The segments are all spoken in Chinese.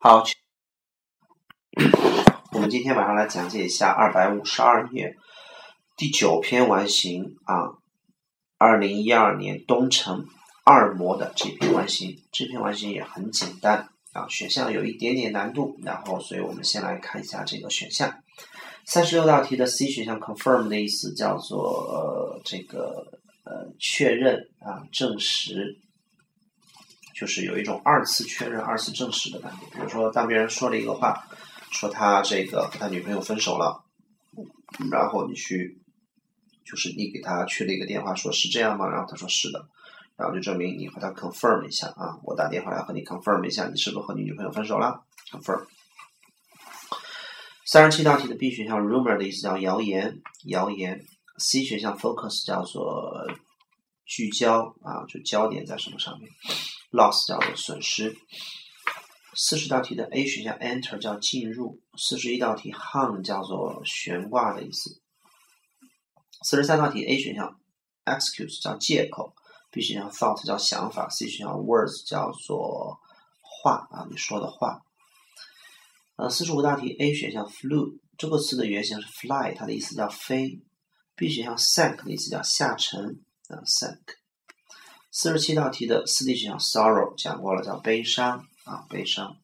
好，我们今天晚上来讲解一下二百五十二页第九篇完形啊，二零一二年东城二模的这篇完形。这篇完形也很简单啊，选项有一点点难度，然后所以我们先来看一下这个选项。三十六道题的 C 选项 confirm 的意思叫做呃这个呃确认啊证实。就是有一种二次确认、二次证实的感觉。比如说，当别人说了一个话，说他这个和他女朋友分手了，然后你去，就是你给他去了一个电话，说是这样吗？然后他说是的，然后就证明你和他 confirm 一下啊，我打电话来和你 confirm 一下，你是不是和你女朋友分手了？confirm。三十七道题的 B 选项 rumor 的意思叫谣言，谣言。C 选项 focus 叫做聚焦啊，就焦点在什么上面？loss 叫做损失。四十道题的 A 选项 enter 叫进入。四十一道题 hung 叫做悬挂的意思。四十三道题 A 选项 excuse 叫借口。B 选项 thought 叫想法。C 选项 words 叫做话啊，你说的话。呃，四十五道题 A 选项 flew 这个词的原型是 fly，它的意思叫飞。B 选项 sank 的意思叫下沉啊，sank。四十七道题的四 D 选项 sorrow 讲过了，叫悲伤啊，悲伤。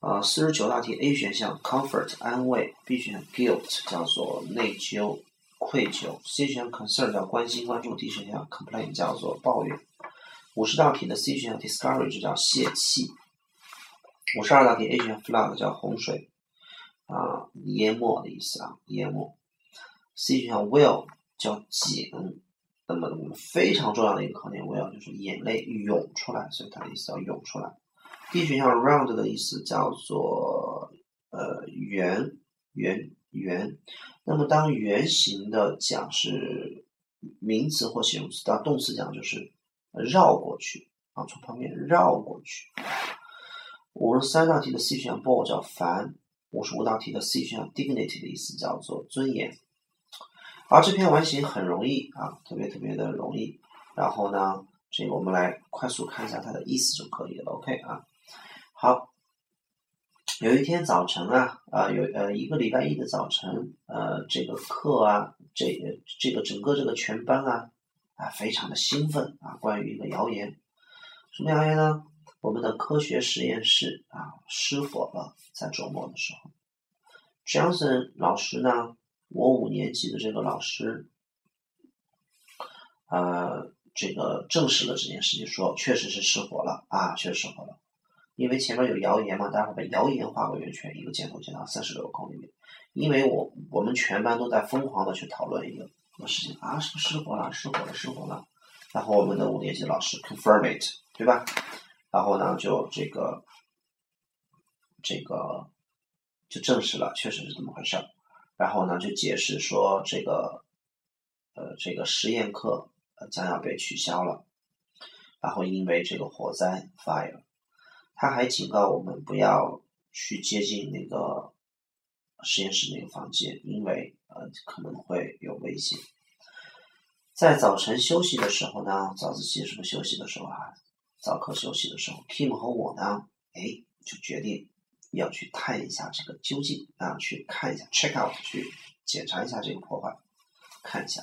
呃，四十九道题 A 选项 comfort 安慰，B 选项 guilt 叫做内疚、愧疚，C 选项 concern 叫关心、关注，D 选项 complain 叫做抱怨。五十道题的 C 选项 discourage 叫泄气。五十二道题 A 选项 flood 叫洪水啊，淹没的意思啊，淹没。C 选项 will 叫井。那么非常重要的一个考点，will 就是眼泪涌出来，所以它的意思叫涌出来。D 选项 round 的意思叫做呃圆圆圆。那么当圆形的讲是名词或形容词，当动词讲就是绕过去啊，从旁边绕过去。五十三道题的 C 选项 bore 叫烦。五十五道题的 C 选项 dignity 的意思叫做尊严。而这篇完形很容易啊，特别特别的容易。然后呢，这个我们来快速看一下它的意思就可以了。OK 啊，好。有一天早晨啊，啊有呃一个礼拜一的早晨，呃这个课啊，这个这个整个这个全班啊啊非常的兴奋啊，关于一个谣言，什么谣言呢？我们的科学实验室啊失火了，在周末的时候，Johnson 老师呢？我五年级的这个老师，呃，这个证实了这件事情，说确实是失火了啊，确实失火了。因为前面有谣言嘛，待会儿把谣言画个圆圈，一个箭头箭到三十六个孔里面。因为我我们全班都在疯狂的去讨论一个事情啊，是不是失火了？失火了，失火了。然后我们的五年级老师 confirm it，对吧？然后呢，就这个这个就证实了，确实是这么回事儿。然后呢，就解释说这个，呃，这个实验课将要被取消了。然后因为这个火灾 fire，他还警告我们不要去接近那个实验室那个房间，因为呃可能会有危险。在早晨休息的时候呢，早自习是不休息的时候啊，早课休息的时候，Kim 和我呢，哎，就决定。要去探一下这个究竟啊，去看一下，check out，去检查一下这个破坏，看一下。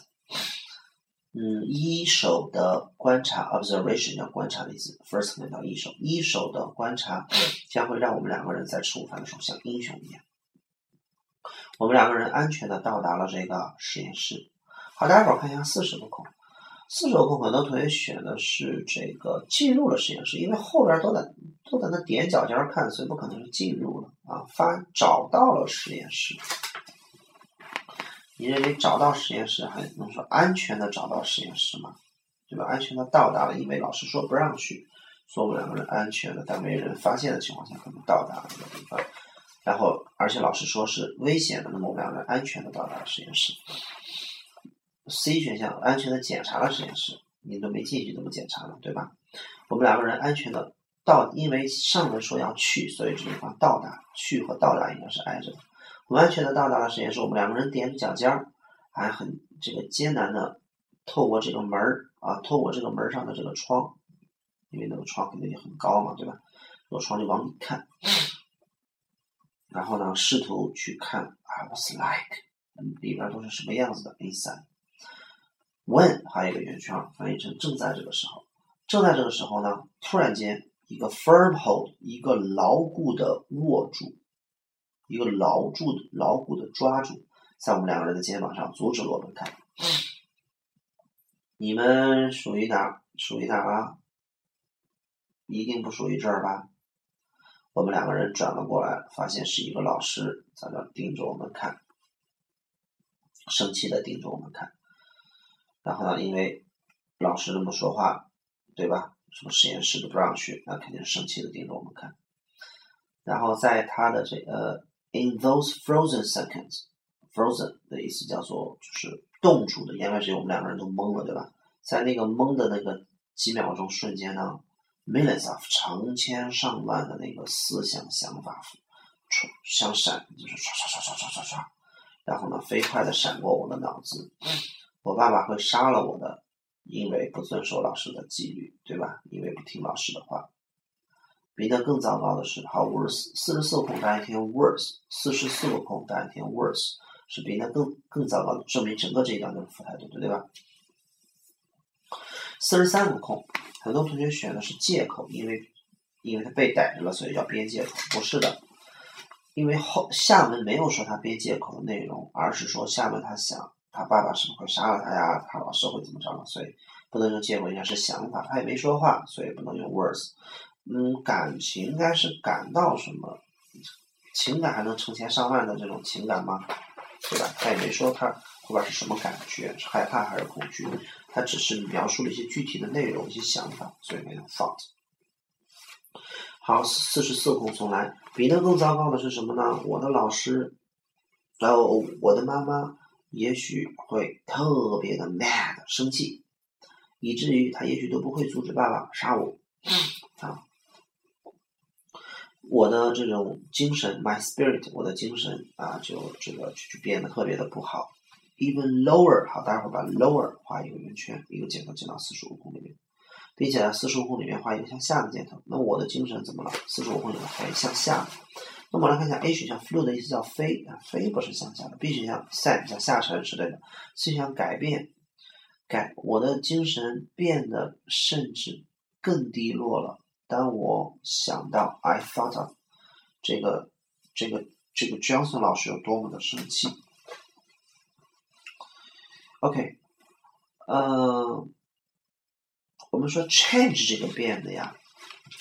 嗯，一手的观察，observation 叫观察的意思，first 看到一手，一手的观察将会让我们两个人在吃午饭的时候像英雄一样。我们两个人安全的到达了这个实验室。好，待会儿看一下四十个空。四十个空，很多同学选的是这个进入了实验室，因为后边都在都在那踮脚尖看，所以不可能是进入了啊。发找到了实验室，你认为找到实验室还能说安全的找到实验室吗？对吧？安全的到达了，因为老师说不让去，说我们两个人安全的，在没人发现的情况下可能到达了那个地方。然后，而且老师说是危险的，那么我们两个人安全的到达了实验室。C 选项安全的检查了实验室，你都没进去怎么检查呢？对吧？我们两个人安全的到，因为上文说要去，所以这地方到达，去和到达应该是挨着的。我们安全的到达了实验室，我们两个人踮着脚尖儿，还很这个艰难的透过这个门儿啊，透过这个门上的这个窗，因为那个窗肯定也很高嘛，对吧？躲窗就往里看，然后呢，试图去看 I was like 里边都是什么样子的 inside。When 还有一个圆圈，翻译成正在这个时候，正在这个时候呢，突然间一个 firm hold，一个牢固的握住，一个牢住的牢固的抓住，在我们两个人的肩膀上，阻止了我们看。你们属于哪？属于哪啊？一定不属于这儿吧？我们两个人转了过来，发现是一个老师在那盯着我们看，生气的盯着我们看。然后呢，因为老师那么说话，对吧？什么实验室都不让去，那肯定是生气的盯着我们看。然后在他的这个 in those frozen seconds，frozen 的意思叫做就是冻住的，言外之意我们两个人都懵了，对吧？在那个懵的那个几秒钟瞬间呢，millions of 成千上万的那个思想想法，出像闪，就是唰唰唰唰唰唰唰，然后呢，飞快的闪过我的脑子。我爸爸会杀了我的，因为不遵守老师的纪律，对吧？因为不听老师的话。比那更糟糕的是，好 worse，四十四个空加一天 worse，四十四个空加一天 worse，是比那更更糟糕的，证明整个这一段都是负态度，对吧？四十三个空，很多同学选的是借口，因为因为他被逮着了，所以要编借口。不是的，因为后下文没有说他编借口的内容，而是说下文他想他爸爸是不是会杀了他呀？他老师会怎么着？所以不能用结果，应该是想法。他也没说话，所以不能用 words。嗯，感情应该是感到什么？情感还能成千上万的这种情感吗？对吧？他也没说他后边是什么感觉，是害怕还是恐惧？他只是描述了一些具体的内容、一些想法，所以没有 thought。好，四十四空重来。比那更糟糕的是什么呢？我的老师，然后我的妈妈，也许会特别的 mad 生气，以至于他也许都不会阻止爸爸杀我。啊，我的这种精神，my spirit，我的精神啊，就这个就变得特别的不好。Even lower，好，待会儿把 lower 画一个圆圈，一个箭头进到四十五空里面，并且在四十五空里面画一个向下的箭头。那我的精神怎么了？四十五空里面画一个向下。那么来看一下 A 选项，flew 的意思叫飞啊，飞不是向下的。B 选项 set 叫下沉之类的。C 选项改变，改我的精神变得甚至更低落了。当我想到 I thought of 这个这个这个 Johnson 老师有多么的生气。OK，呃，我们说 change 这个变的呀，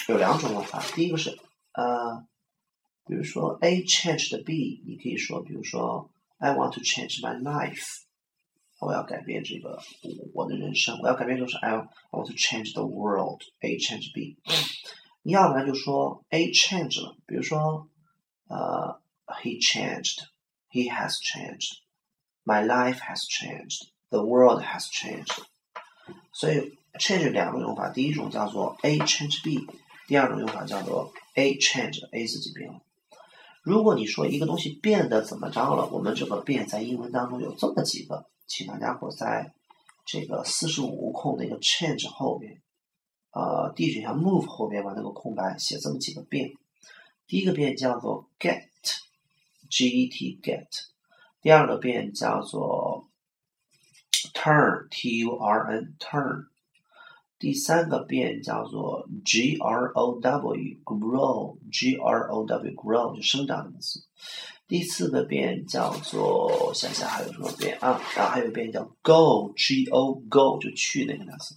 有两种用法。第一个是呃，比如说 A changed B，你可以说，比如说 I want to change my life，我要改变这个我的人生，我要改变就是 I want to change the world。A change B，你要不然就说 A change 了，比如说呃，He changed，He has changed。My life has changed. The world has changed. 所以 change 两个用法，第一种叫做 A change B，第二种用法叫做 A change A 自己变了。 如果你说一个东西变得怎么着了，我们这个变在英文当中有这么几个，请大家伙在这个四十五空那个 change 后面，呃，D 选项 move 后面把那个空白写这么几个变。第一个变叫做 get，G E T get。第二个变叫做 turn，t u r n turn。第三个变叫做 g r o w grow，g r o w grow 就生长的意思。第四个变叫做想想还有什么变啊？然后还有一变叫 go，g o go 就去那个单词。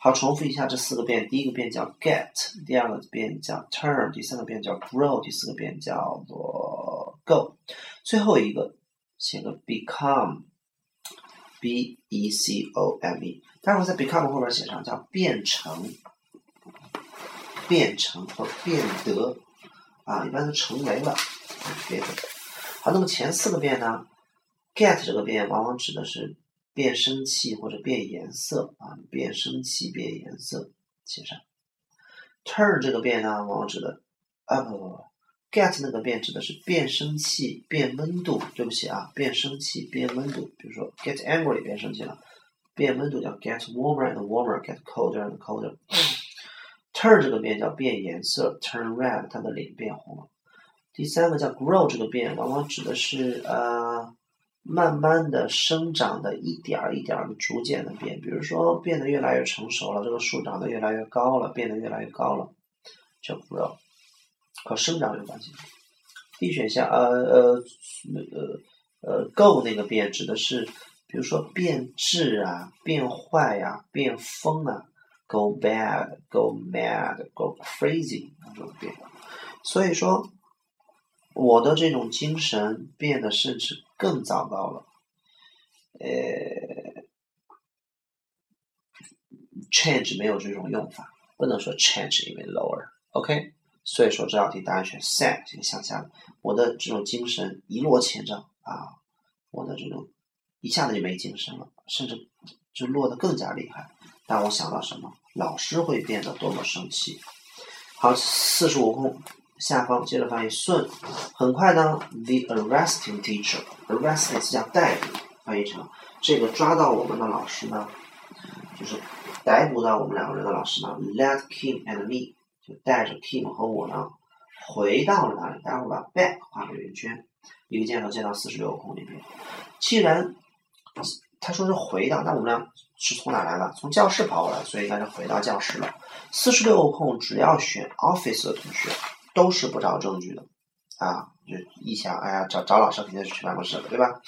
好，重复一下这四个变：第一个变叫 get，第二个变叫 turn，第三个变叫 grow，第四个变叫做 go，最后一个。写个 become，b e c o m e，待会儿在 become 后边写上叫变成，变成或变得，啊，一般都成为了，变得。好，那么前四个变呢？get 这个变往往指的是变声器或者变颜色啊，变声器变颜色，写上。turn 这个变呢，往往指的，啊不不不。get 那个变指的是变声器变温度，对不起啊，变声器变温度。比如说 get angry 变生气了，变温度叫 get warmer and warmer，get colder and colder。turn 这个变叫变颜色，turn red，它的脸变红了。第三个叫 grow 这个变，往往指的是呃慢慢的生长的一点儿一点儿的逐渐的变，比如说变得越来越成熟了，这个树长得越来越高了，变得越来越高了，叫 grow，和生长有关系。D 选项，呃呃呃呃，go 那个变指的是，比如说变质啊、变坏呀、变疯啊，go bad、go mad、go crazy 这种变。所以说，我的这种精神变得甚至更糟糕了。呃，change 没有这种用法，不能说 change 因为 lower，OK。所以说这道题答案选 sad，这个向下的。我的这种精神一落千丈啊，我的这种一下子就没精神了，甚至就落得更加厉害。但我想到什么？老师会变得多么生气。好，四十五空下方接着翻译顺，很快呢，the arresting teacher，arresting 是叫逮捕，翻译成这个抓到我们的老师呢，就是逮捕到我们两个人的老师呢，let Kim and me 就带着 Kim 和我呢。回到了哪里？待会儿把 back 画个圆圈，一个箭头箭到四十六空里面。既然他说是回到，那我们俩是从哪来的？从教室跑过来，所以应该是回到教室了。四十六个空，只要选 office 的同学都是不找证据的啊！就一想，哎呀，找找老师肯定是去办公室了，对吧？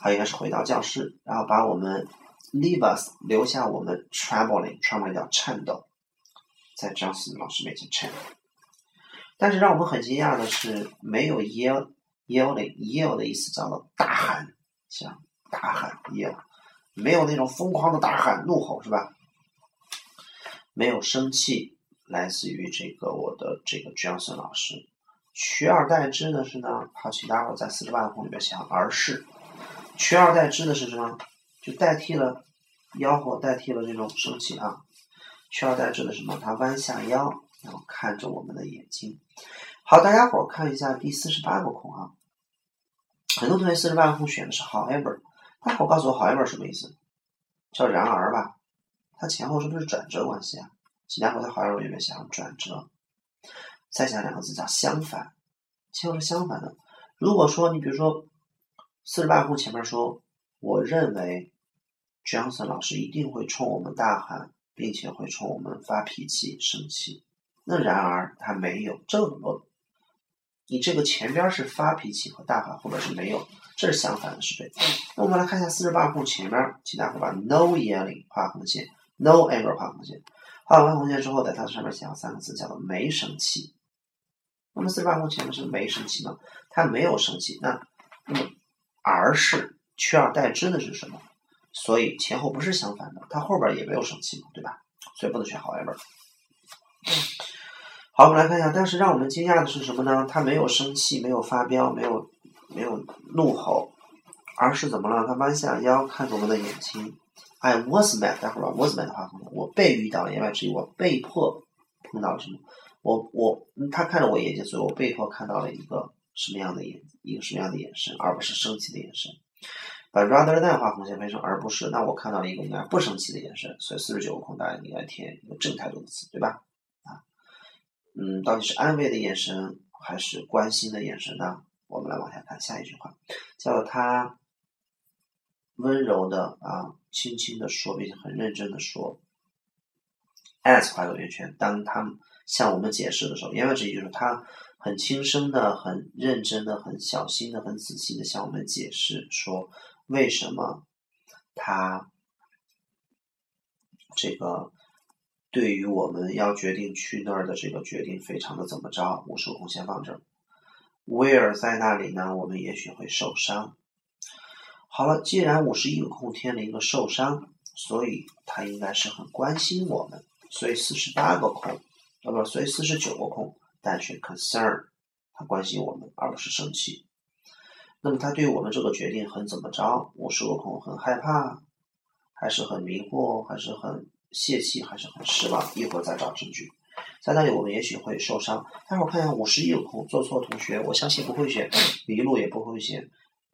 他应该是回到教室，然后把我们 leave us 留下我们 trembling，trembling 叫颤抖，在 Johnson 老师面前颤抖。但是让我们很惊讶的是，没有 yell yelling yell 的意思叫做大喊，像大喊 yell，没有那种疯狂的大喊怒吼是吧？没有生气，来自于这个我的这个 Johnson 老师，取而代之的是呢，好，请大伙在四十八个空里面想，而是取而代之的是什么？就代替了吆喝，代替了这种生气啊，取而代之的什么？他弯下腰。然后看着我们的眼睛，好，大家伙看一下第四十八个空啊。很多同学四十八个空选的是 however，大伙告诉我 however 什么意思？叫然而吧？它前后是不是转折关系啊？请大伙在 however 里面想转折。再想两个字叫相反，前后是相反的。如果说你比如说四十八空前面说，我认为 Johnson 老师一定会冲我们大喊，并且会冲我们发脾气、生气。那然而他没有这么，你这个前边是发脾气和大喊，后边是没有，这是相反的，是对。那我们来看一下四十八空前面，请大伙把 no yelling 画横线，no anger 画横线，画完横线之后，在它上面写上三个字，叫做没生气。那么四十八空前面是没生气吗？他没有生气，那那么而是取而代之的是什么？所以前后不是相反的，他后边也没有生气嘛，对吧？所以不能选 however。好，我们来看一下。但是让我们惊讶的是什么呢？他没有生气，没有发飙，没有没有怒吼，而是怎么了？他弯下腰看着我们的眼睛。I was mad，待会儿把 was mad 的话，我被遇到了言外之意，我被迫碰到了什么？我我他看着我眼睛，所以我被迫看到了一个什么样的眼，一个什么样的眼神，而不是生气的眼神。把 rather than 画红线变成而不是，那我看到了一个应该不生气的眼神，所以四十九个空大家应该填一个正态度的词，对吧？啊嗯，到底是安慰的眼神还是关心的眼神呢？我们来往下看下一句话，叫他温柔的啊，轻轻的说，并且很认真的说，as 画个圆圈。当他向我们解释的时候，言外之意就是他很轻声的、很认真的、很小心的、很仔细的向我们解释说，为什么他这个。对于我们要决定去那儿的这个决定，非常的怎么着？五十个空先放这儿。Where 在那里呢？我们也许会受伤。好了，既然五十一个空添了一个受伤，所以他应该是很关心我们。所以四十八个空，啊不，所以四十九个空，但选 concern，他关心我们，而不是生气。那么他对我们这个决定很怎么着？五十个空很害怕，还是很迷惑，还是很？泄气还是很失望，一会儿再找证据，在那里我们也许会受伤。待会儿看一下五十一个空，做错同学，我相信不会选迷路，也不会选，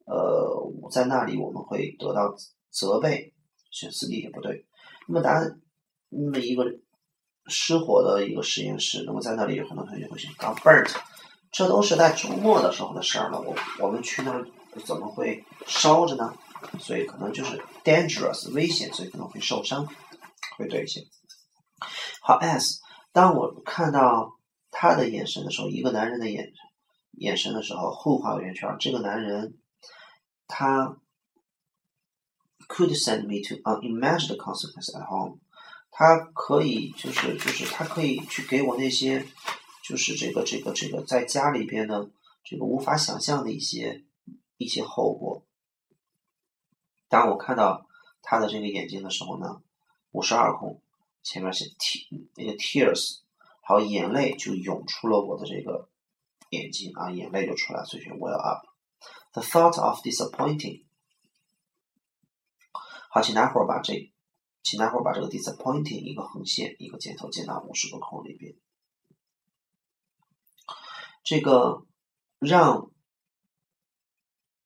呃，在那里我们会得到责备，选四 D 也不对。那么答案，那么一个失火的一个实验室，那么在那里有很多同学会选，got burnt，这都是在周末的时候的事儿了，我我们去那儿怎么会烧着呢？所以可能就是 dangerous 危险，所以可能会受伤，会对一些。好，S 当我看到他的眼神的时候，一个男人的眼眼神的时候，后画个圆圈，这个男人他 could send me to unimagined consequence at home，他可以就是就是他可以去给我那些就是这个这个这个在家里边的这个无法想象的一些一些后果。当我看到他的这个眼睛的时候呢，五十二空前面写 t 那个 tears，好眼泪就涌出了我的这个眼睛啊，眼泪就出来，所以选 well up。The thought of disappointing，好，请待会儿把这，请待会儿把这个 disappointing 一个横线一个箭头箭到五十个空里边，这个让。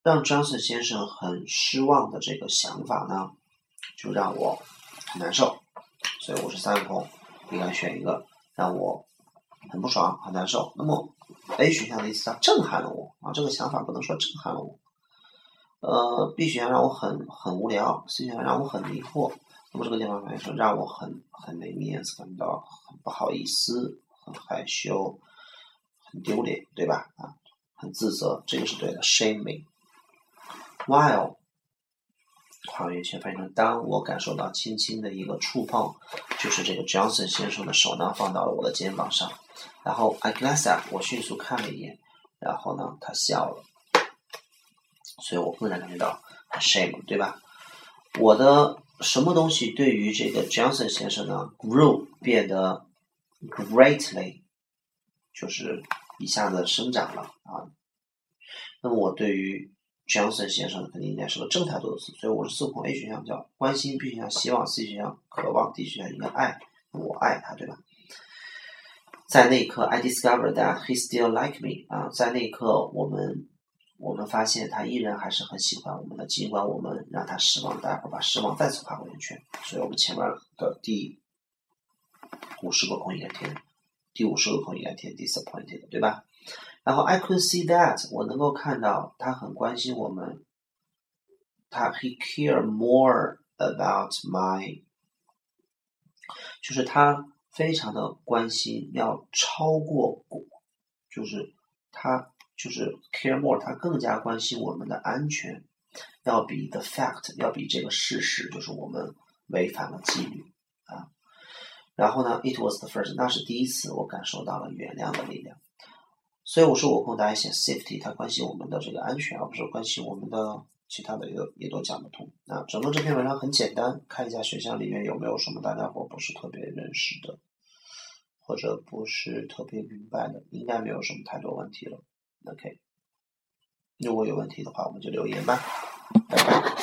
让 Johnson 先生很失望的这个想法呢，就让我很难受，所以我是三个空，应该选一个让我很不爽、很难受。那么 A 选项的意思它震撼了我啊，这个想法不能说震撼了我。呃，B 选项让我很很无聊，C 选项让我很迷惑。那么这个地方反映说让我很很没面子，感到很不好意思、很害羞、很丢脸，对吧？啊，很自责，这个是对的，shame me。While，画圆圈，翻译成当我感受到轻轻的一个触碰，就是这个 Johnson 先生的手呢放到了我的肩膀上，然后 I glanced up，我迅速看了一眼，然后呢他笑了，所以我不能感觉到 shame，对吧？我的什么东西对于这个 Johnson 先生呢 grew 变得 greatly，就是一下子生长了啊，那么我对于 Johnson 先生肯定应该是个正态度的词，所以我是四孔 A 选项叫关心，B 选项希望，C 选项渴望，D 选项应该爱，我爱他，对吧？在那一刻，I discovered that he still like me 啊，在那一刻，我们我们发现他依然还是很喜欢我们的，尽管我们让他失望。待会儿把失望再次画回圆圈，所以我们前面的第五十个空应该填，第五十个空应该填 disappointed，对吧？然后 I could see that 我能够看到他很关心我们，他 he care more about my，就是他非常的关心，要超过，就是他就是 care more，他更加关心我们的安全，要比 the fact 要比这个事实，就是我们违反了纪律啊。然后呢，it was the first，那是第一次我感受到了原谅的力量。所以我说我空大家写 safety，它关心我们的这个安全，而不是关心我们的其他的，也也都讲不通。那，整个这篇文章很简单，看一下选项里面有没有什么大家伙不是特别认识的，或者不是特别明白的，应该没有什么太多问题了。OK，如果有问题的话，我们就留言吧，拜拜。